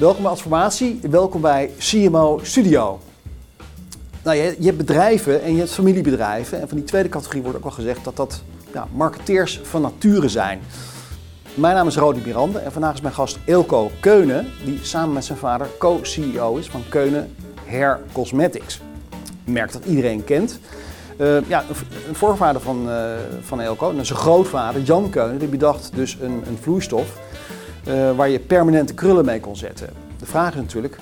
Welkom bij Adformatie, welkom bij CMO Studio. Nou, je, je hebt bedrijven en je hebt familiebedrijven. En van die tweede categorie wordt ook wel gezegd dat dat ja, marketeers van nature zijn. Mijn naam is Rodi Mirande en vandaag is mijn gast Eelco Keunen, die samen met zijn vader co-CEO is van Keunen Hair Cosmetics. Een merk dat iedereen kent. Uh, ja, een voorvader van, uh, van en zijn grootvader Jan Keunen, die bedacht dus een, een vloeistof uh, waar je permanente krullen mee kon zetten. De vraag is natuurlijk,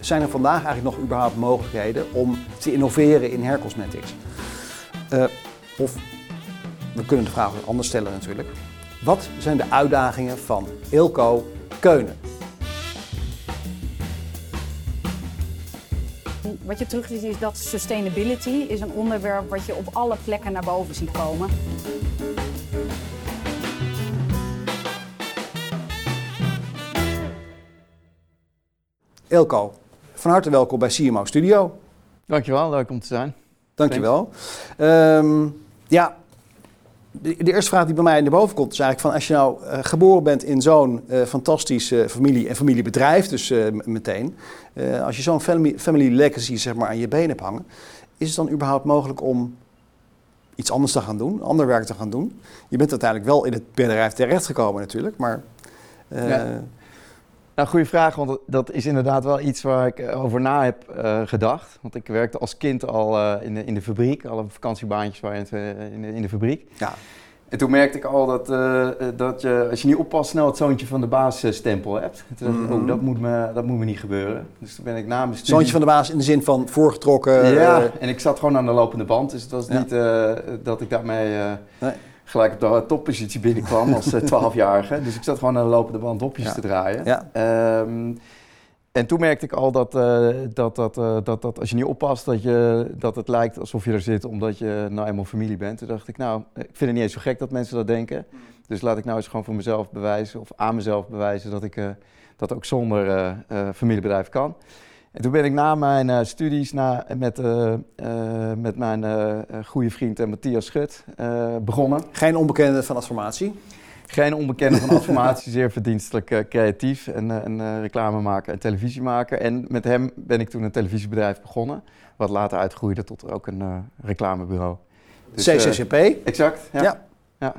zijn er vandaag eigenlijk nog überhaupt mogelijkheden om te innoveren in hair cosmetics? of we kunnen de vraag ook anders stellen natuurlijk. Wat zijn de uitdagingen van Eelco Keunen? Wat je terug ziet is dat sustainability is een onderwerp wat je op alle plekken naar boven ziet komen. Eelco, van harte welkom bij CMO Studio. Dankjewel, leuk om te zijn. Dankjewel. Um, ja, de, de, eerste vraag die bij mij naar boven komt is eigenlijk van als je nou uh, geboren bent in zo'n uh, fantastische familie en familiebedrijf, dus uh, meteen, als je zo'n family, family, legacy zeg maar aan je benen hebt hangen, is het dan überhaupt mogelijk om iets anders te gaan doen, ander werk te gaan doen? Je bent uiteindelijk wel in het bedrijf terechtgekomen natuurlijk, maar... Ja. Nou, goede vraag, want dat is inderdaad wel iets waar ik over na heb uh, gedacht. Want ik werkte als kind al uh, in, de, in de fabriek, alle vakantiebaantjes waren in, de, in, de, in de fabriek. Ja. En toen merkte ik al dat, uh, dat je, als je niet oppast, snel het zoontje van de baas stempel hebt. Toen dacht ik, oh, dat moet, me, dat moet me niet gebeuren. Dus toen ben ik na mijn studie... Zoontje van de baas in de zin van voorgetrokken? Ja, en ik zat gewoon aan de lopende band. Dus het was ja. niet dat ik daarmee... Nee gelijk op de toppositie binnenkwam als 12-jarige. Dus ik zat gewoon aan de lopende band dopjes ja. te draaien. Ja. Um, en toen merkte ik al dat, uh, dat, dat, uh, dat, dat als je niet oppast, dat, je, dat het lijkt alsof je er zit omdat je nou eenmaal familie bent. Toen dacht ik, nou, ik vind het niet eens zo gek dat mensen dat denken. Dus laat ik nou eens gewoon voor mezelf bewijzen, of aan mezelf bewijzen, dat ik uh, dat ook zonder familiebedrijf kan. En toen ben ik na mijn uh, studies na, met, uh, uh, met mijn goede vriend Matthias Schut begonnen. Geen onbekende van Adformatie? Geen onbekende van Adformatie, zeer verdienstelijk creatief en, en reclamemaker en televisiemaker. En met hem ben ik toen een televisiebedrijf begonnen, wat later uitgroeide tot ook een reclamebureau. Dus, CCCP? exact, ja. ja. ja.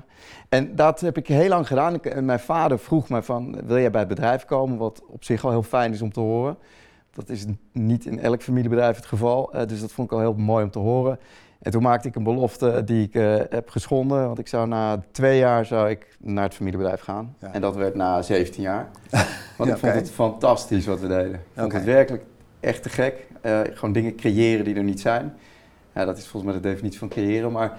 En dat heb ik heel lang gedaan. En mijn vader vroeg me van, wil jij bij het bedrijf komen? Wat op zich al heel fijn is om te horen. Dat is niet in elk familiebedrijf het geval. Uh, dus dat vond ik al heel mooi om te horen. En toen maakte ik een belofte die ik uh, heb geschonden. Want ik zou na twee jaar zou ik naar het familiebedrijf gaan. Ja. En dat werd na 17 jaar. Want ja, ik vond het fantastisch wat we deden. Ik vond okay. het werkelijk echt te gek. Uh, gewoon dingen creëren die er niet zijn. Ja, dat is volgens mij de definitie van creëren. Maar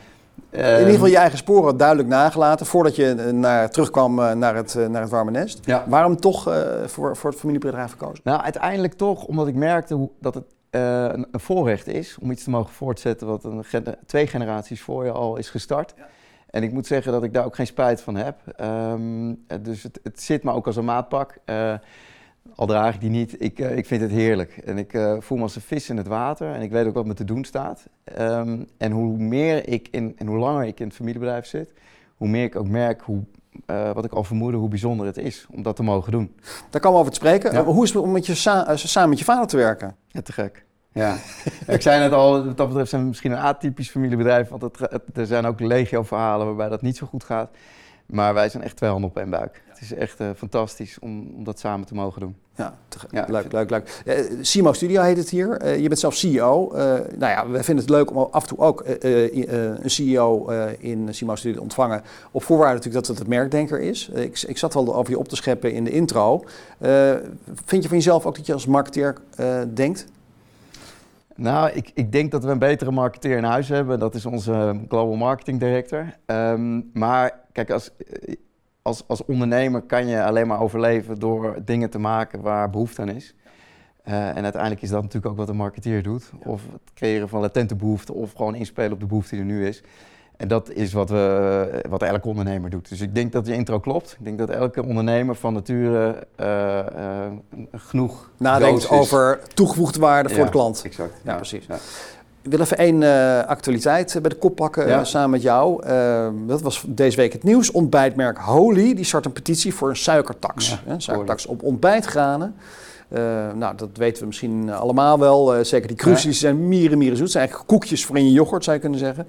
in ieder geval je eigen sporen duidelijk nagelaten voordat je naar, terugkwam naar het, naar het warme nest. Ja. Waarom toch uh, voor, voor het familiebedrijf gekozen? Nou, uiteindelijk toch omdat ik merkte hoe, dat het uh, een, een, voorrecht is om iets te mogen voortzetten wat een, twee generaties voor je al is gestart. Ja. En ik moet zeggen dat ik daar ook geen spijt van heb. Um, dus het, het, zit me ook als een maatpak. Uh, al draag ik die niet, ik, uh, ik vind het heerlijk. En ik uh, voel me als een vis in het water en ik weet ook wat me te doen staat. Um, en hoe meer ik in, en hoe langer ik in het familiebedrijf zit, hoe meer ik ook merk hoe, uh, wat ik al vermoedde, hoe bijzonder het is om dat te mogen doen. Daar komen we over te spreken. Ja. Hoe is het om met je sa samen met je vader te werken? Ja, te gek. Ja, ik zei net al, wat dat betreft zijn we misschien een atypisch familiebedrijf, want het, het, er zijn ook legio verhalen waarbij dat niet zo goed gaat. Maar wij zijn echt twee handen op één buik. Het is echt uh, fantastisch om, om dat samen te mogen doen. Ja, te, ja leuk, leuk, leuk. Uh, Simo Studio heet het hier. Uh, je bent zelf CEO. nou ja, we vinden het leuk om af en toe ook een CEO in Simo Studio te ontvangen. Op voorwaarde natuurlijk dat het het merkdenker is. ik, ik zat wel over je op te scheppen in de intro. vind je van jezelf ook dat je als marketeer denkt? Nou, ik, ik, denk dat we een betere marketeer in huis hebben. Dat is onze Global Marketing Director. Um, maar kijk, als, als, als ondernemer kan je alleen maar overleven door dingen te maken waar behoefte aan is. Uh, en uiteindelijk is dat natuurlijk ook wat een marketeer doet. Of het creëren van latente behoeften of gewoon inspelen op de behoefte die er nu is. En dat is wat, we, wat elke ondernemer doet. Dus ik denk dat je intro klopt. Ik denk dat elke ondernemer van nature uh, uh, genoeg nadenkt over toegevoegde waarde voor ja, de klant. Exact. Ja, precies. Ja. wil even één uh, actualiteit bij de kop pakken samen met jou. dat was deze week het nieuws. Ontbijtmerk Holy die start een petitie voor een suikertax. Ja, suikertax op ontbijtgranen. nou, dat weten we misschien allemaal wel. zeker die crucies zijn mieren, mieren zoet. Het zijn eigenlijk koekjes voor in je yoghurt, zou je kunnen zeggen.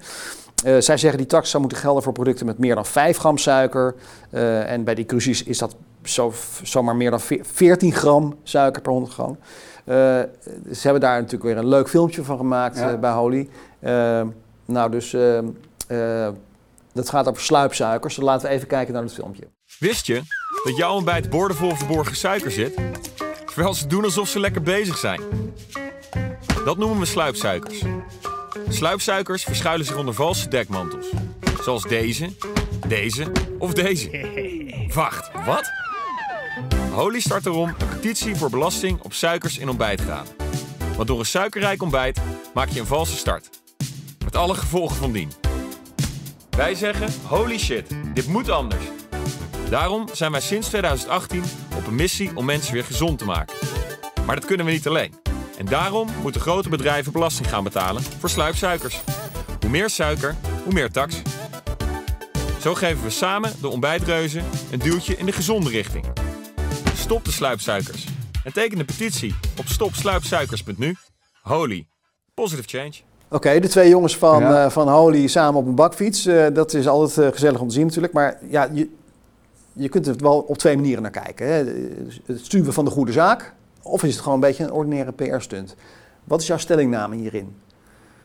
Zij zeggen die tax zou moeten gelden voor producten met meer dan 5 gram suiker. En bij die crucies is dat zo, zomaar meer dan 14 gram suiker per 100 gram. Uh, ze hebben daar natuurlijk weer een leuk filmpje van gemaakt bij Holy. nou, dus dat gaat over sluipsuikers. Dus laten we even kijken naar het filmpje. Wist je dat jouw ontbijt boordevol verborgen suiker zit? Terwijl ze doen alsof ze lekker bezig zijn. Dat noemen we sluipsuikers. Sluipsuikers verschuilen zich onder valse dekmantels. Zoals deze, deze of deze. Wacht, wat? Holy start erom een petitie voor belasting op suikers in ontbijtgranen. Want door een suikerrijk ontbijt maak je een valse start. Met alle gevolgen van dien. Wij zeggen, holy shit, dit moet anders. Daarom zijn wij sinds 2018 op een missie om mensen weer gezond te maken. Maar dat kunnen we niet alleen. En daarom moeten grote bedrijven belasting gaan betalen voor sluipsuikers. Hoe meer suiker, hoe meer tax. Zo geven we samen de ontbijtreuzen een duwtje in de gezonde richting. Stop de sluipsuikers. En teken de petitie op stopsluipsuikers.nu. Holy. Positive change. Oké, de twee jongens van, uh, van Holy samen op een bakfiets. Uh, dat is altijd uh, gezellig om te zien natuurlijk. Maar ja, je, je kunt er wel op twee manieren naar kijken. Hè. Het stuwen van de goede zaak of is het gewoon een beetje een ordinaire PR-stunt? Wat is jouw stellingname hierin?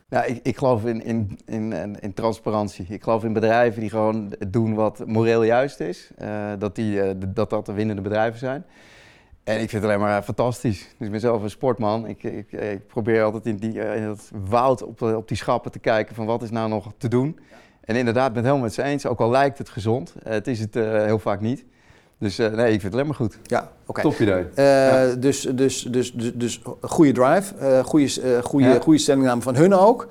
Ja, ik, ik geloof in, in, in, in, transparantie. Ik geloof in bedrijven die gewoon doen wat moreel juist is. Uh, dat, die, uh, dat dat de winnende bedrijven zijn. En ik vind het alleen maar fantastisch. Dus ik ben zelf een sportman. Ik, ik, ik probeer altijd in, die, in dat woud op, op die schappen te kijken van wat is nou nog te doen. En inderdaad, ben het helemaal met ze eens. Ook al lijkt het gezond, het is het heel vaak niet. Dus uh, nee, ik vind het alleen maar goed. Ja, oké. Top idee. Uh, ja. dus, dus, dus, dus, dus goede drive, uh, goede, goede, ja. goede stellingname van hun ook.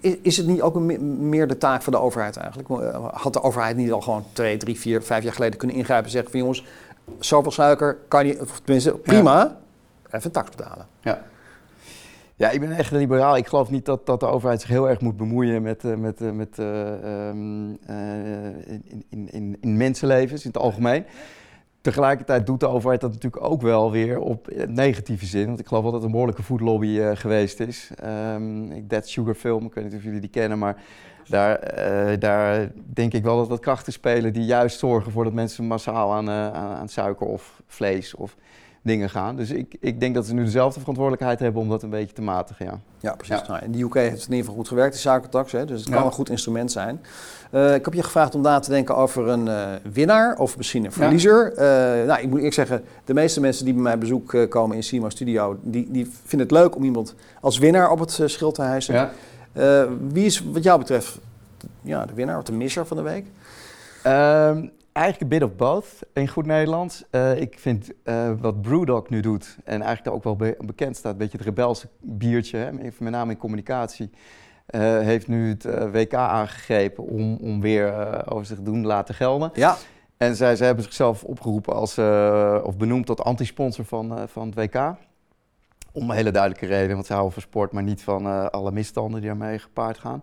Is, is, het niet ook een, meer de taak van de overheid eigenlijk? Had de overheid niet al gewoon twee, drie, vier, vijf jaar geleden kunnen ingrijpen en zeggen van jongens, zoveel suiker kan je, of tenminste prima, ja. even tax betalen. Ja. Ja, ik ben echt een liberaal. Ik geloof niet dat, dat de overheid zich heel erg moet bemoeien met, uh, met, uh, met, uh, um, in, in, in, mensenlevens in het algemeen. Tegelijkertijd doet de overheid dat natuurlijk ook wel weer op negatieve zin. Want ik geloof wel dat een behoorlijke voedlobby geweest is. Um, Dead Sugar Film, ik weet niet of jullie die kennen, maar daar, daar denk ik wel dat dat krachten spelen die juist zorgen voor dat mensen massaal aan, aan, aan suiker of vlees of dingen gaan. Dus ik, ik denk dat ze nu dezelfde verantwoordelijkheid hebben om dat een beetje te matigen. Ja, ja precies. Nou, in de UK heeft het in ieder geval goed gewerkt, de suikertax. Hè, dus het kan een goed instrument zijn. Uh, ik heb je gevraagd om na te denken over een uh, winnaar of misschien een verliezer. Uh, nou, ik moet eerlijk zeggen, de meeste mensen die bij mij bezoek komen in Simo Studio, die, die vinden het leuk om iemand als winnaar op het schild te hijsen. wie is wat jou betreft ja, de winnaar of de misser van de week? Ehm, eigenlijk een bit of both in goed Nederlands. Uh, ik vind uh, wat Brewdog nu doet, en eigenlijk ook wel be bekend staat, een beetje het rebelse biertje, hè, met name in communicatie, uh, heeft nu het WK aangegrepen om, om weer over zich doen laten gelden. Ja. En zij, zij hebben zichzelf opgeroepen als, of benoemd tot antisponsor van, van het WK. Om een hele duidelijke reden, want ze houden van sport, maar niet van alle misstanden die ermee gepaard gaan.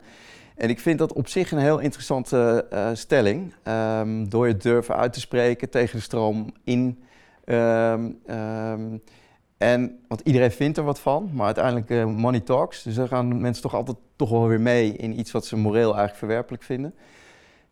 En ik vind dat op zich een heel interessante uh, stelling. Um, door het durven uit te spreken tegen de stroom in. Um, um, en, want iedereen vindt er wat van, maar uiteindelijk uh, money talks. Dus dan gaan mensen toch altijd toch wel weer mee in iets wat ze moreel eigenlijk verwerpelijk vinden.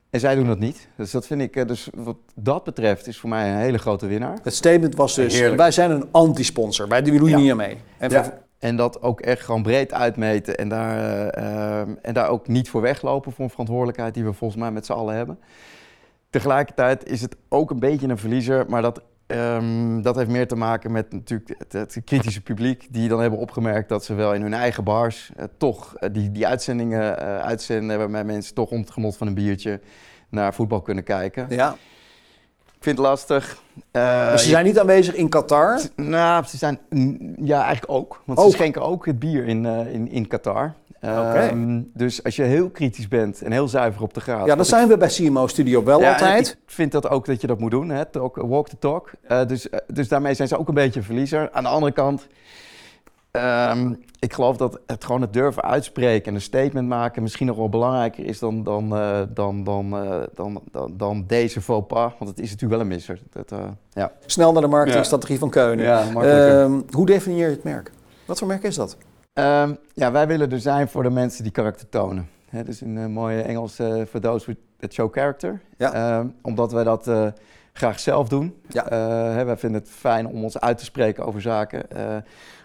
En zij doen dat niet. Dus dat vind ik, uh, dus wat dat betreft, is voor mij een hele grote winnaar. Het statement was dus: Heerlijk. wij zijn een anti-sponsor. Wij doen ja. niet aan mee. En ja. En dat ook echt gewoon breed uitmeten en daar, uh, en daar ook niet voor weglopen voor een verantwoordelijkheid die we volgens mij met z'n allen hebben. Tegelijkertijd is het ook een beetje een verliezer, maar dat, um, dat heeft meer te maken met natuurlijk het, kritische publiek die dan hebben opgemerkt dat ze wel in hun eigen bars uh, toch uh, die, die uitzendingen uitzenden waarbij mensen toch om het genot van een biertje naar voetbal kunnen kijken. Ja vind het lastig. Uh, ze zijn niet aanwezig in Qatar? Nou, ze zijn ja, eigenlijk ook. Want ze schenken ook het bier in, uh, in, in Qatar. Okay. Um, dus als je heel kritisch bent en heel zuiver op de graad. Ja, dan zijn we bij CMO Studio wel ja, altijd. Ik vind dat ook dat je dat moet doen, hè? Talk, walk the talk. Uh, dus, dus daarmee zijn ze ook een beetje een verliezer. Aan de andere kant, Ehm, ik geloof dat het gewoon het durven uitspreken en een statement maken misschien nog wel belangrijker is dan, dan, uh, dan, dan, uh, dan, dan, dan, deze faux pas. Want het is natuurlijk wel een misser. Dat, uh, ja. Snel naar de marketingstrategie van Keunen. Ja, um, hoe definieer je het merk? Wat voor merk is dat? Um, ja, wij willen er zijn voor de mensen die karakter tonen. He, dus in een mooie Engels, for those with show character. Ja. omdat wij dat graag zelf doen. Ja. Hè, wij vinden het fijn om ons uit te spreken over zaken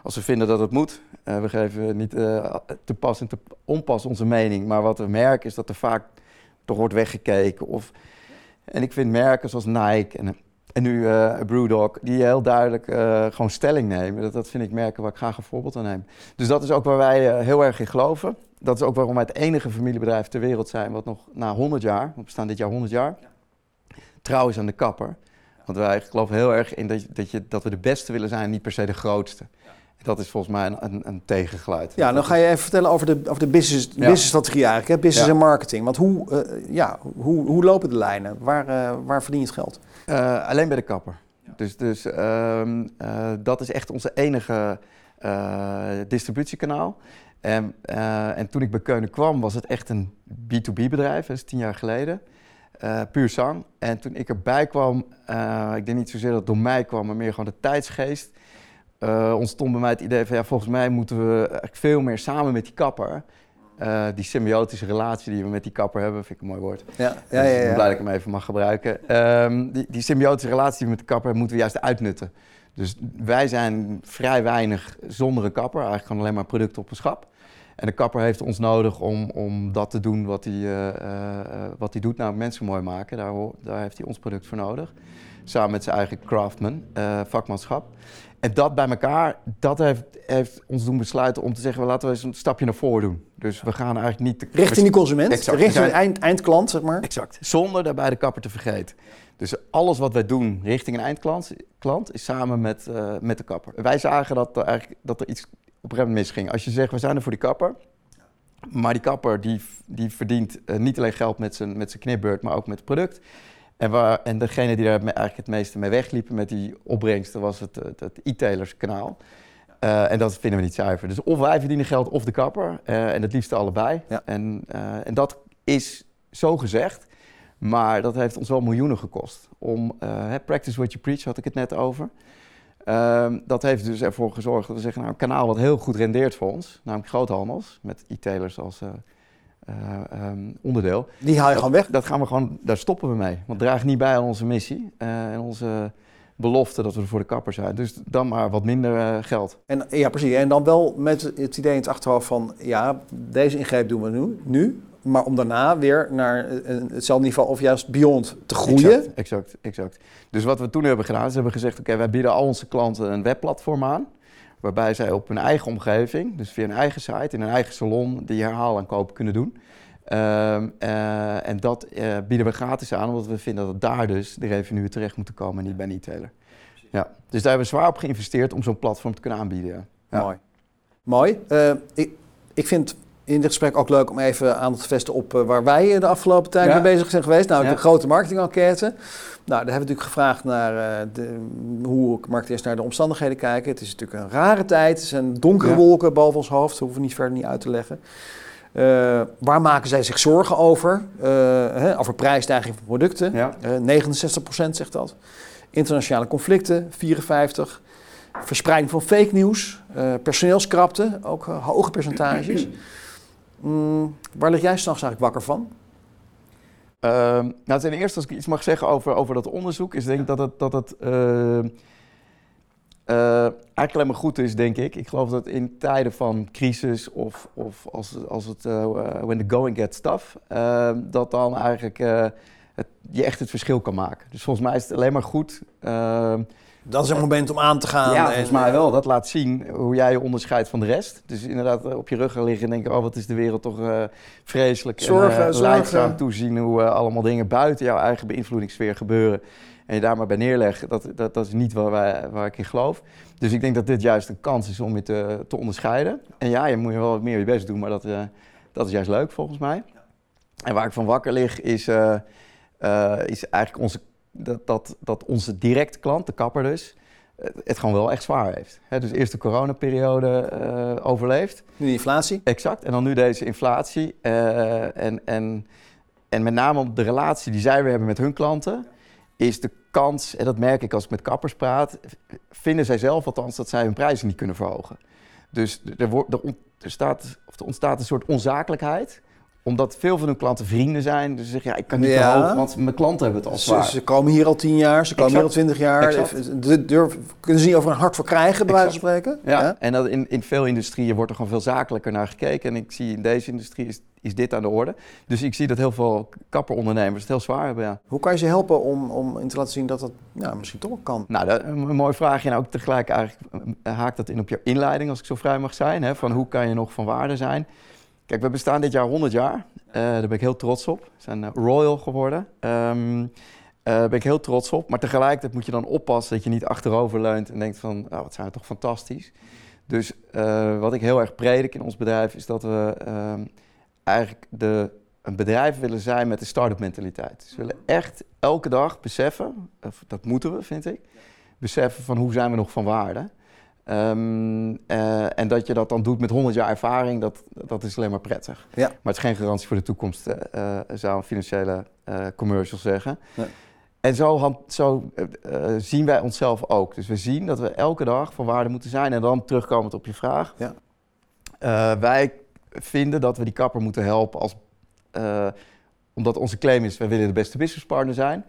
als we vinden dat het moet. Uh, we geven niet te pas en te onpas onze mening, maar wat we merken is dat er vaak toch wordt weggekeken. Of, en ik vind merken zoals Nike en, en nu uh, Brewdog, die heel duidelijk gewoon stelling nemen. Dat, dat vind ik merken waar ik graag een voorbeeld aan neem. Dus dat is ook waar wij heel erg in geloven. Dat is ook waarom wij het enige familiebedrijf ter wereld zijn wat nog na 100 jaar, we bestaan dit jaar 100 jaar, trouw is aan de kapper. Want wij geloven heel erg in dat, je, dat, je, dat we de beste willen zijn, niet per se de grootste. Dat is volgens mij een, een, een tegengeluid. Ja, dan ga je even vertellen over de, over de business, ja. businessstrategie eigenlijk, hè? business en marketing. Want hoe, uh, ja, hoe, hoe lopen de lijnen? Waar, uh, waar verdien je het geld? Uh, alleen bij de kapper. Dus, dus uh, dat is echt onze enige distributiekanaal. En, en toen ik bij Keunen kwam, was het echt een B2B-bedrijf, dat is tien jaar geleden. Puur zang. En toen ik erbij kwam, ik denk niet zozeer dat het door mij kwam, maar meer gewoon de tijdsgeest uh, ontstond bij mij het idee van ja, volgens mij moeten we veel meer samen met die kapper. Die symbiotische relatie die we met die kapper hebben, vind ik een mooi woord. Ja, ja, ja. Dus ik ben blij dat ik hem even mag gebruiken. Um, die, die symbiotische relatie die we met de kapper hebben, moeten we juist uitnutten. Dus wij zijn vrij weinig zonder een kapper, eigenlijk gewoon alleen maar producten op een schap. En de kapper heeft ons nodig om, om dat te doen wat hij, uh, wat hij doet, nou mensen mooi maken. Daar, daar heeft hij ons product voor nodig. Samen met zijn eigen craftman, vakmanschap. En dat bij elkaar, dat heeft, heeft, ons doen besluiten om te zeggen, laten we eens een stapje naar voren doen. Dus we gaan eigenlijk niet... Richting de consument, exact. richting de eind, eindklant, zeg maar. Exact, zonder daarbij de kapper te vergeten. Dus alles wat wij doen richting een eindklant klant, is samen met, uh, met de kapper. Wij zagen dat er, eigenlijk, dat er iets op een gegeven moment misging. Als je zegt, we zijn er voor die kapper, maar die kapper die, die verdient uh, niet alleen geld met zijn, met zijn knipbeurt, maar ook met het product. En, waar, en degene die daar eigenlijk het meeste mee wegliepen met die opbrengsten was het, het, het e-tailerskanaal. Uh, en dat vinden we niet zuiver. Dus of wij verdienen geld of de kapper. Uh, en het liefst allebei. Ja. En, en dat is zo gezegd. Maar dat heeft ons wel miljoenen gekost. Om, practice what you preach had ik het net over. Ehm, dat heeft dus ervoor gezorgd dat we zeggen, nou, een kanaal wat heel goed rendeert voor ons. Namelijk groothandels met e-tailers als um, onderdeel. Die haal je gewoon weg? Dat gaan we gewoon, daar stoppen we mee. Want het draagt niet bij aan onze missie uh, en onze belofte dat we er voor de kapper zijn. Dus dan maar wat minder geld. En, ja, precies. En dan wel met het idee in het achterhoofd van... ja, deze ingreep doen we nu, nu maar om daarna weer naar hetzelfde niveau of juist beyond te groeien. Exact, exact, exact. Dus wat we toen hebben gedaan, is hebben we gezegd: oké, wij bieden al onze klanten een webplatform aan waarbij zij op hun eigen omgeving, dus via een eigen site, in een eigen salon, die herhaalaankoop kunnen doen. Um, uh, en dat uh, bieden we gratis aan, omdat we vinden dat daar dus de revenue terecht moeten komen en niet bij een e-tailer. Ja. Dus daar hebben we zwaar op geïnvesteerd om zo'n platform te kunnen aanbieden. Ja. Mooi. Mooi. Uh, ik, ik vind in dit gesprek ook leuk om even aandacht te vesten op waar wij de afgelopen tijd mee bezig zijn geweest. Nou, de grote marketing-enquête. Nou, daar hebben we natuurlijk gevraagd naar uh, de, hoe marketeers naar de omstandigheden kijken. Het is natuurlijk een rare tijd. Het zijn donkere wolken boven ons hoofd. Dat hoeven we niet verder niet uit te leggen. Uh, waar maken zij zich zorgen over? Uh, hè, over prijsstijging van producten. Ja. 69% zegt dat. Internationale conflicten, 54. Verspreiding van fake nieuws. personeelskrapte, ook hoge percentages. Mm, waar lig jij s'nachts eigenlijk wakker van? Uh, nou, ten eerste, als ik iets mag zeggen over, over dat onderzoek, is denk ik dat het, dat het uh, uh, eigenlijk alleen maar goed is, denk ik. Ik geloof dat in tijden van crisis of, of als, als het uh, when the going gets tough, ehm, dat dan eigenlijk het, je echt het verschil kan maken. Dus volgens mij is het alleen maar goed ehm, dat is een moment om aan te gaan. Ja, volgens mij wel. Dat laat zien hoe jij je onderscheidt van de rest. Dus inderdaad eh, op je rug gaan liggen en denken... oh, wat is de wereld toch uh, vreselijk. Zorgen, en, uh, zorgen. toezien hoe uh, allemaal dingen buiten jouw eigen beïnvloedingssfeer gebeuren. En je daar maar bij neerleggen. Dat, dat, dat is niet waar, wij, waar ik in geloof. Dus ik denk dat dit juist een kans is om je te, te onderscheiden. En ja, je moet je wel wat meer je best doen, maar dat, dat is juist leuk volgens mij. En waar ik van wakker lig is, is eigenlijk onze dat, dat, dat onze directe klant, de kapper dus, het gewoon wel echt zwaar heeft. He, dus eerst de coronaperiode uh, overleefd. Nu de inflatie. Exact. En dan nu deze inflatie. Uh, en, en, en met name op de relatie die zij weer hebben met hun klanten, is de kans, en dat merk ik als ik met kappers praat, vinden zij zelf althans dat zij hun prijzen niet kunnen verhogen. Dus er, wordt, er, staat, of er ontstaat een soort onzakelijkheid omdat veel van hun klanten vrienden zijn. Dus ze zeggen, ja, ik kan niet ja. te hoog, want mijn klanten hebben het al zwaar. Ze, ze komen hier al tien jaar, ze komen hier al twintig jaar. De durf, kunnen ze niet over een hart voor krijgen, bij wijze van spreken? Ja, en dat in, in veel industrieën wordt er gewoon veel zakelijker naar gekeken. En ik zie in deze industrie is, is dit aan de orde. Dus ik zie dat heel veel kapperondernemers het heel zwaar hebben, ja. Hoe kan je ze helpen om, om in te laten zien dat dat misschien toch kan? Nou, dat, een, een mooi vraagje. En ook tegelijk eigenlijk eh, haakt dat in op jouw inleiding, als ik zo vrij mag zijn. Hè, van hoe kan je nog van waarde zijn? Kijk, we bestaan dit jaar 100 jaar. Uh, daar ben ik heel trots op. We zijn uh, royal geworden. Um, daar ben ik heel trots op. Maar tegelijkertijd moet je dan oppassen dat je niet achterover leunt en denkt van, oh, wat zijn we toch fantastisch. Dus wat ik heel erg predik in ons bedrijf is dat we ehm, eigenlijk de, een bedrijf willen zijn met een start-up mentaliteit. Dus we willen echt elke dag beseffen, dat moeten we vind ik, beseffen van hoe zijn we nog van waarde. Um, uh, en dat je dat dan doet met 100 jaar ervaring, dat, dat is alleen maar prettig. Ja. Maar het is geen garantie voor de toekomst, uh, zou een financiële uh, commercial zeggen. Nee. En zo, zo zien wij onszelf ook. Dus we zien dat we elke dag van waarde moeten zijn. En dan terugkomend op je vraag. Ja. wij vinden dat we die kapper moeten helpen als, omdat onze claim is, wij willen de beste businesspartner zijn.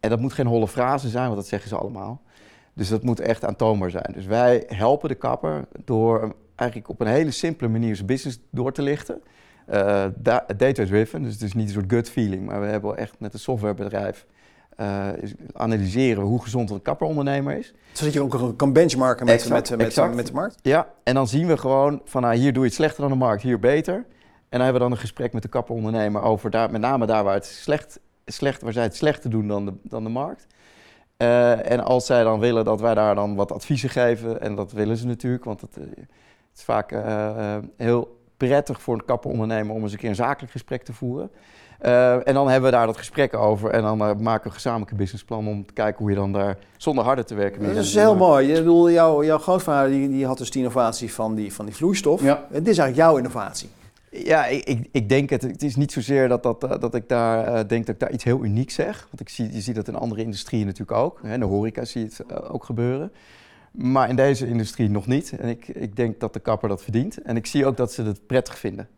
En dat moet geen holle frase zijn, want dat zeggen ze allemaal. Dus dat moet echt aantoonbaar zijn. Dus wij helpen de kapper door eigenlijk op een hele simpele manier zijn business door te lichten. Uh, Data-driven, dus het is niet een soort gut feeling, maar we hebben echt met een softwarebedrijf uh, analyseren hoe gezond een kapperondernemer is. Zodat je ook kan benchmarken met, met, met, met, de markt? Ja, en dan zien we gewoon van nou, hier doe je het slechter dan de markt, hier beter. En dan hebben we dan een gesprek met de kapperondernemer over daar, met name daar waar, het slecht, slecht, waar zij het slechter doen dan de, dan de markt. Uh, en als zij dan willen dat wij daar dan wat adviezen geven, en dat willen ze natuurlijk, want het, uh, het is vaak uh, heel prettig voor een kapperondernemer om eens een keer een zakelijk gesprek te voeren. en dan hebben we daar dat gesprek over en dan maken we een gezamenlijke businessplan om te kijken hoe je dan daar zonder harder te werken. Dat is heel mooi. Je bedoel, jouw, jouw grootvader die, die had dus die innovatie van die, van die vloeistof. Ja. Dit is eigenlijk jouw innovatie. Ja, ik, ik, denk het. Het is niet zozeer dat, dat, eh, dat ik daar uh, denk dat ik daar iets heel unieks zeg. Want ik zie, je ziet dat in andere industrieën natuurlijk ook. In de horeca zie je het uh, ook gebeuren. Maar in deze industrie nog niet. En ik, ik denk dat de kapper dat verdient. En ik zie ook dat ze het prettig vinden.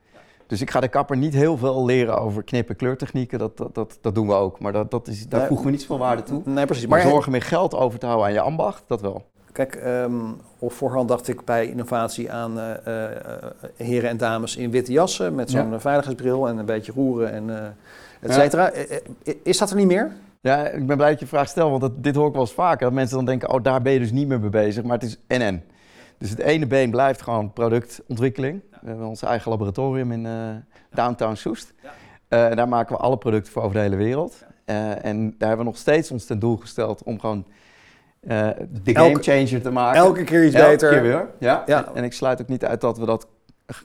Dus ik ga de kapper niet heel veel leren over knippen kleurtechnieken. Dat, dat, dat, dat doen we ook. Maar dat, dat is, daar voegen we niets van waarde toe. Nee, precies. Maar, maar zorgen meer geld over te houden aan je ambacht, dat wel. Kijk, um, op voorhand dacht ik bij innovatie aan uh, uh, heren en dames in witte jassen met zo'n ja. veiligheidsbril en een beetje roeren en uh, et cetera. Ja. Is dat er niet meer? Ja, ik ben blij dat je de vraag stelt, want dat, dit hoor ik wel eens vaker. Dat mensen dan denken, oh daar ben je dus niet meer mee bezig, maar het is NN. Dus het ene been blijft gewoon productontwikkeling. We hebben ons eigen laboratorium in downtown Soest. Daar maken we alle producten voor over de hele wereld. en daar hebben we nog steeds ons ten doel gesteld om gewoon de game changer te maken. Elke keer iets elke beter. Keer weer. Ja. ja. En ik sluit ook niet uit dat we dat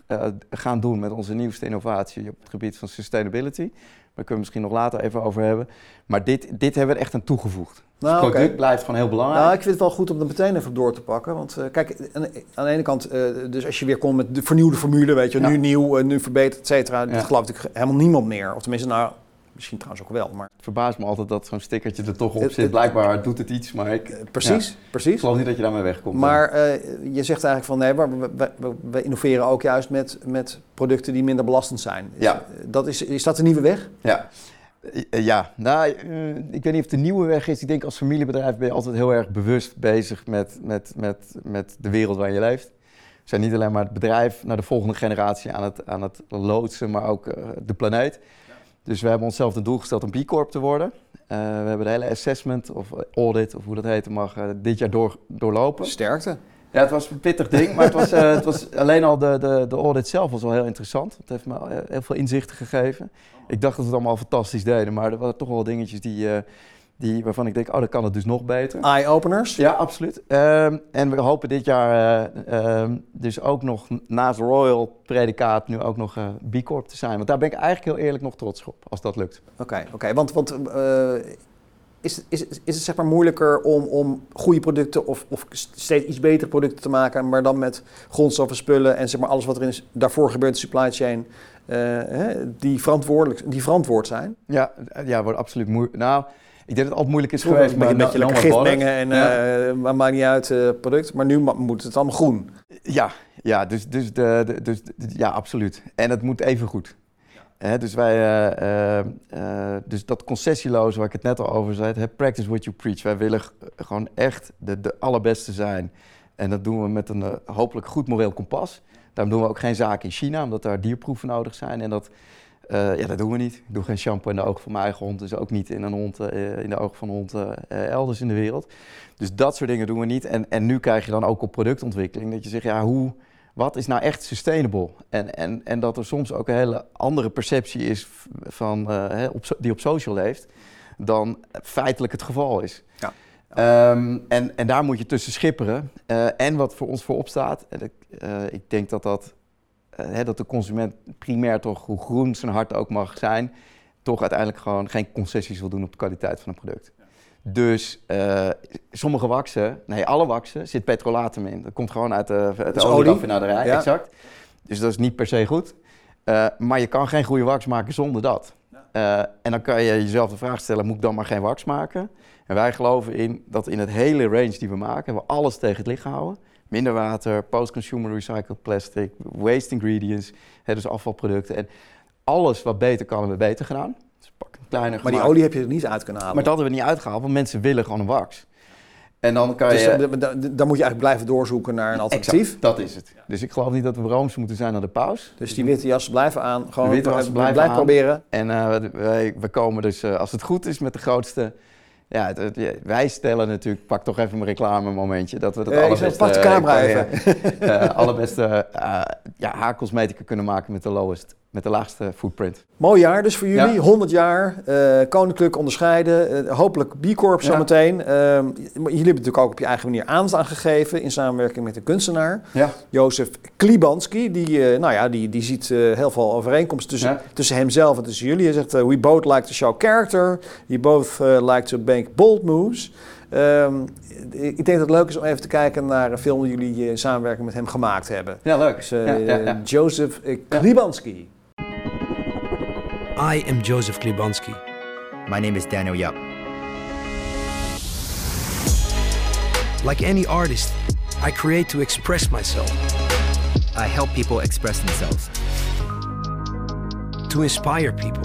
uh, gaan doen met onze nieuwste innovatie op het gebied van sustainability. Daar kunnen we misschien nog later even over hebben. Maar dit, dit hebben we echt aan toegevoegd. Nou, dus het product blijft gewoon heel belangrijk. Nou, ik vind het wel goed om er meteen even door te pakken. Want uh, kijk, aan de ene kant, dus als je weer komt met de vernieuwde formule, weet je, nu nieuw, nu verbeterd, et cetera. Dat gelooft natuurlijk helemaal niemand meer. Of tenminste, nou, Misschien trouwens ook wel, maar... Het verbaast me altijd dat zo'n stickertje er toch op zit. Blijkbaar doet het iets, maar ik... Eh, precies, precies. Ik geloof niet dat je daarmee wegkomt. Maar uh, je zegt eigenlijk van nee, we, we, we, innoveren ook juist met, met producten die minder belastend zijn. Ja. Dat is, is dat de nieuwe weg? Ja. Ja, nou, ik weet niet of de nieuwe weg is. Ik denk als familiebedrijf ben je altijd heel erg bewust bezig met, met, met, met de wereld waar je leeft. We zijn niet alleen maar het bedrijf naar de volgende generatie aan het, aan het loodsen, maar ook de planeet. Dus we hebben onszelf het doel gesteld om B Corp te worden. Uh, we hebben de hele assessment of audit, of hoe dat heet, mag uh, dit jaar door, doorlopen. Sterkte. Ja, het was een pittig ding, maar het was, uh, het was alleen al de, de, de audit zelf was wel heel interessant. Het heeft me heel veel inzichten gegeven. Ik dacht dat we het allemaal fantastisch deden, maar er waren toch wel dingetjes die, die, waarvan ik denk, oh, dan kan het dus nog beter. Eye-openers? Ja, absoluut. Um, en we hopen dit jaar uh, um, dus ook nog naast Royal predicaat nu ook nog uh, B Corp te zijn. Want daar ben ik eigenlijk heel eerlijk nog trots op, als dat lukt. Oké, okay, oké. Want, want uh, is, is, is het zeg maar moeilijker om, om goede producten of, of steeds iets betere producten te maken, maar dan met grondstoffen, spullen en zeg maar alles wat er is, daarvoor gebeurt, de supply chain, die, verantwoordelijk, die verantwoord zijn? Ja, ja wordt absoluut moeilijk. Nou, ik denk dat het altijd moeilijk is geweest. Een beetje lekker gif mengen en ja. uh, maakt niet uit uh, product. Maar nu moet het allemaal groen. Ja, ja dus, dus, de, de, dus ja, absoluut. En het moet even goed. Ja. dus, wij, uh, dus dat concessieloos waar ik het net al over zei, practice what you preach. Wij willen gewoon echt de, de allerbeste zijn. En dat doen we met een hopelijk goed moreel kompas. Daarom doen we ook geen zaken in China, omdat daar dierproeven nodig zijn. En dat uh, ja, dat doen we niet. Ik doe geen shampoo in de ogen van mijn eigen hond, dus ook niet in, een hond, uh, in de ogen van een hond uh, elders in de wereld. Dus dat soort dingen doen we niet. En, en nu krijg je dan ook op productontwikkeling dat je zegt, ja, hoe, wat is nou echt sustainable? En, en, en dat er soms ook een hele andere perceptie is van, hè, op, die op social leeft, dan feitelijk het geval is. Ja. Um, en, en daar moet je tussen schipperen. en wat voor ons voorop staat, en ik, ik denk dat dat uh, dat de consument primair toch, hoe groen zijn hart ook mag zijn, toch uiteindelijk gewoon geen concessies wil doen op de kwaliteit van een product. Dus uh, sommige waksen, nee, alle waksen, zit petrolatum in. Dat komt gewoon uit de, uit de olieraffinaderij, ja. exact. Dus dat is niet per se goed. Uh, maar je kan geen goede wax maken zonder dat. Uh, en dan kan je jezelf de vraag stellen, moet ik dan maar geen wax maken? En wij geloven in dat in het hele range die we maken, we alles tegen het licht houden minder water, post-consumer recycled plastic, waste ingredients, hè, dus afvalproducten. En alles wat beter kan, hebben we beter gedaan. Dus pak een kleiner maar die olie heb je er niet uit kunnen halen? Maar dat hebben we niet uitgehaald, want mensen willen gewoon een wax. En dan kan dus, je... Dan, dan moet je eigenlijk blijven doorzoeken naar een alternatief. dat is het. Dus ik geloof niet dat we rooms moeten zijn naar de paus. Dus die witte jas blijven aan, gewoon witte jas blijven blijf proberen. En uh, wij, we komen dus, uh, als het goed is, met de grootste ja, wij stellen natuurlijk, pak toch even een reclame momentje, dat we dat uh, allerbeste, pak de camera even. Uh, allerbeste ja, haarcosmetica kunnen maken met de lowest met de laagste footprint. Mooi jaar dus voor jullie, 100 jaar, uh, koninklijk onderscheiden, uh, hopelijk B Corp zometeen. Ja. Uh, jullie hebben natuurlijk ook op je eigen manier aandacht gegeven in samenwerking met een kunstenaar, ja. Jozef Klibanski. Die, nou ja, die, die ziet heel veel overeenkomsten tussen, tussen hemzelf en tussen jullie. Hij zegt, we both like to show character, we both like to make bold moves. Um, ik denk dat het leuk is om even te kijken naar een film die jullie in samenwerking met hem gemaakt hebben. Ja, leuk. Dus, Jozef Klibanski. I am Joseph Klibanski. My name is Daniel Yap. Like any artist, I create to express myself. I help people express themselves. To inspire people.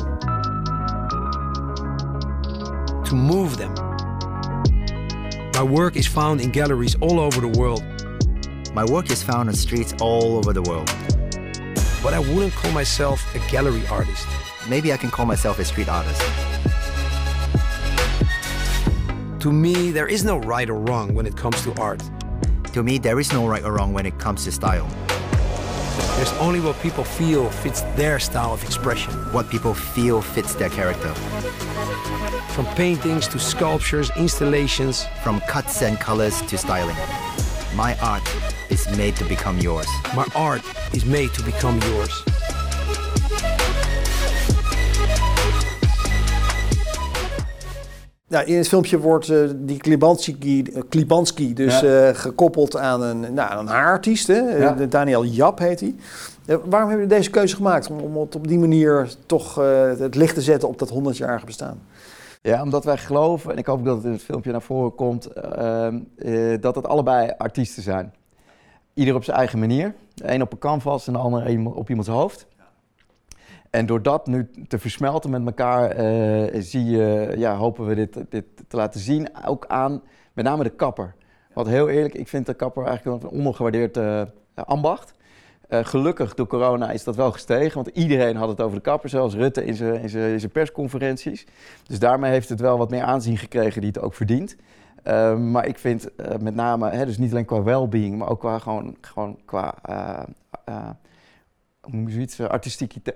To move them. My work is found in galleries all over the world. My work is found on streets all over the world. But I wouldn't call myself a gallery artist. Maybe I can call myself a street artist. To me, there is no right or wrong when it comes to art. To me, there is no right or wrong when it comes to style. There's only what people feel fits their style of expression. What people feel fits their character. From paintings to sculptures, installations. From cuts and colors to styling. My art is made to become yours. My art is made to become yours. Ja, in het filmpje wordt uh, die Klibanski, uh, Klibanski dus ja. uh, gekoppeld aan een, nou, een haarartiest. Hè? Ja. Daniel Jap heet hij. waarom hebben jullie deze keuze gemaakt? Om, om het op die manier toch het licht te zetten op dat 100-jarige bestaan? Ja, omdat wij geloven, en ik hoop dat het in het filmpje naar voren komt, ehm, dat het allebei artiesten zijn. Ieder op zijn eigen manier. De een op een canvas en de ander op iemands hoofd. En door dat nu te versmelten met elkaar, uh, zie je, ja, hopen we dit, dit te laten zien. Ook aan met name de kapper. Want heel eerlijk, ik vind de kapper eigenlijk een ondergewaardeerd uh, ambacht. Uh, gelukkig door corona is dat wel gestegen, want iedereen had het over de kapper, zelfs Rutte in zijn persconferenties. Dus daarmee heeft het wel wat meer aanzien gekregen die het ook verdient. Uh, maar ik vind uh, met name, hè, dus niet alleen qua well-being, maar ook qua, gewoon, gewoon qua hoe zoiets,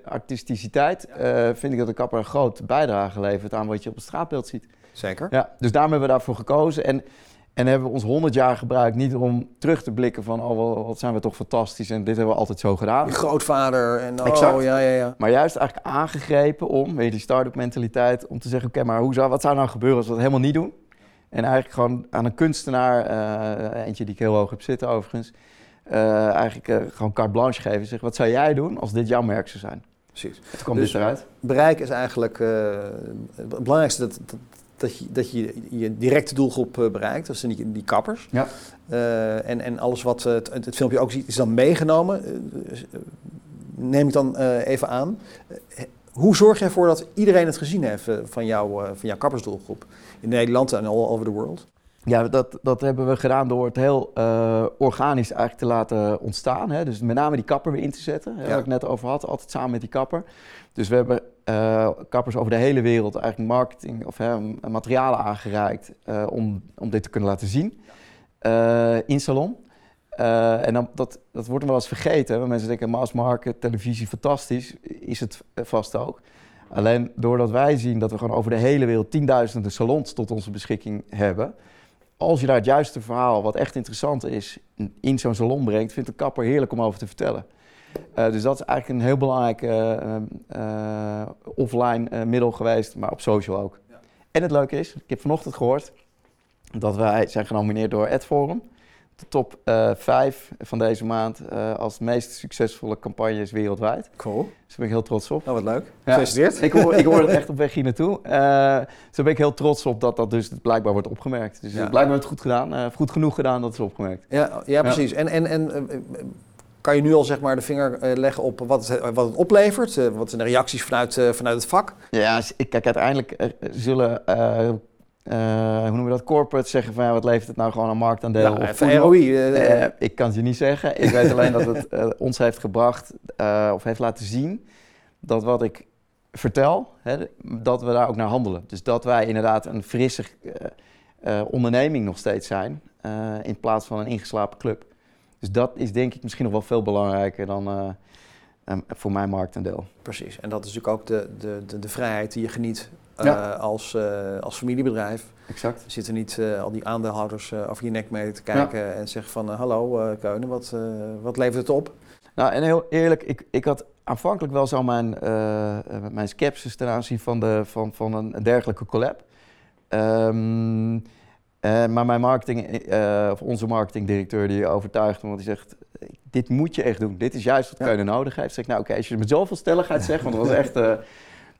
artisticiteit, vind ik dat de kapper een groot bijdrage levert aan wat je op het straatbeeld ziet. Zeker. Ja, dus daarom hebben we daarvoor gekozen. En, En hebben we ons 100 jaar gebruikt niet om terug te blikken van oh wat zijn we toch fantastisch en dit hebben we altijd zo gedaan. Je grootvader en oh exact. ja ja ja. Maar juist eigenlijk aangegrepen om, weet je, die start-up mentaliteit, om te zeggen oké, maar hoe zou, wat zou nou gebeuren als we dat helemaal niet doen? En eigenlijk gewoon aan een kunstenaar, uh, eentje die ik heel hoog heb zitten overigens, uh, eigenlijk uh, gewoon carte blanche geven. Zeg, wat zou jij doen als dit jouw merk zou zijn? Precies. Het komt dus, eruit. Bereik is eigenlijk het belangrijkste dat, dat, dat, je, dat je je directe doelgroep bereikt. Dat zijn die, die kappers. Ja. en, en alles wat het, het, filmpje ook ziet is dan meegenomen. neem ik dan even aan. Hoe zorg je ervoor dat iedereen het gezien heeft van, jou, van jouw kappersdoelgroep? in Nederland en all over the world? Ja, dat, dat hebben we gedaan door het heel uh, organisch eigenlijk te laten ontstaan. Hè. Dus met name die kapper weer in te zetten, hè, waar ik net over had, altijd samen met die kapper. Dus we hebben uh, kappers over de hele wereld eigenlijk marketing of hè, materialen aangereikt uh, om, om dit te kunnen laten zien in salon. En dan, dat, dat wordt wel eens vergeten. Mensen denken mass market, televisie, fantastisch. Is het vast ook. Alleen doordat wij zien dat we gewoon over de hele wereld tienduizenden salons tot onze beschikking hebben. Als je daar het juiste verhaal, wat echt interessant is, in zo'n salon brengt, vindt de kapper heerlijk om over te vertellen. Uh, dus dat is eigenlijk een heel belangrijk uh, uh, offline middel geweest, maar op social ook. Ja. En het leuke is, ik heb vanochtend gehoord dat wij zijn genomineerd door Adforum de top uh, eh, 5 van deze maand uh, als meest succesvolle campagnes wereldwijd. Cool. Dus daar ben ik heel trots op. Nou, wat leuk. Gefeliciteerd. ik, hoor, ik hoor het echt op weg hier naartoe. Uh, dus daar ben ik heel trots op dat dat dus blijkbaar wordt opgemerkt. Dus ja. blijkbaar het goed gedaan. goed genoeg gedaan dat het is opgemerkt. Ja, ja precies. En, en, en kan je nu al zeg maar de vinger leggen op wat het, wat het oplevert? wat zijn de reacties vanuit, vanuit het vak? Ja, kijk, uiteindelijk zullen hoe noemen we dat, corporate zeggen van ja, wat levert het nou gewoon aan marktaandeel? Ja, of ROI. Ik kan het je niet zeggen. Ik weet alleen dat het ons heeft gebracht of heeft laten zien dat wat ik vertel, hè, dat we daar ook naar handelen. Dus dat wij inderdaad een frisse onderneming nog steeds zijn in plaats van een ingeslapen club. Dus dat is denk ik misschien nog wel veel belangrijker dan voor mijn marktaandeel. Precies, en dat is natuurlijk ook de, de, de, de vrijheid die je geniet uh, als, uh, als familiebedrijf. Exact. Zitten niet uh, al die aandeelhouders over je nek mee te kijken en zeggen van hallo Keunen, wat, wat levert het op? Nou, en heel eerlijk, ik, ik had aanvankelijk wel zo mijn, mijn skepsis ten aanzien van, de, van, van een, dergelijke collab. Um, maar mijn marketing, of onze marketingdirecteur, die overtuigd me, want die zegt, dit moet je echt doen. Dit is juist wat ja. Keunen nodig heeft. Zeg ik, nou oké, als je het met zoveel stelligheid zegt, want dat was echt...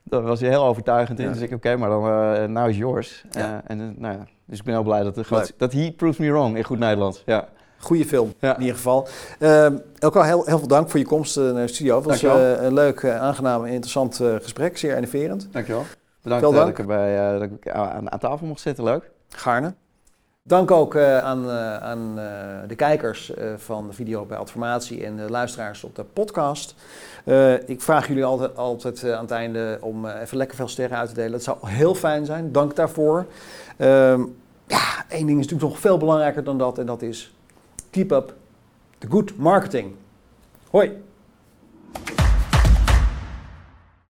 Daar was heel overtuigend in. Dus ik, oké, maar dan, uh, nou is yours. Uh, en, nou ja, dus ik ben heel blij dat, het, dat he proves me wrong in goed Nederlands. Ja. Goeie film, in ieder geval. Uh, Elko, heel, heel veel dank voor je komst naar de studio. Het was een leuk, aangenaam en interessant gesprek. Zeer enerverend. Dankjewel. Bedankt dat, ik erbij, dat ik aan, aan tafel mocht zitten. Leuk. Gaarne. Dank ook uh, aan, uh, aan uh, de kijkers van de video bij Adformatie en de luisteraars op de podcast. ik vraag jullie altijd, altijd aan het einde om even lekker veel sterren uit te delen. Dat zou heel fijn zijn. Dank daarvoor. Ehm, ja, één ding is natuurlijk nog veel belangrijker dan dat en dat is keep up the good marketing. Hoi!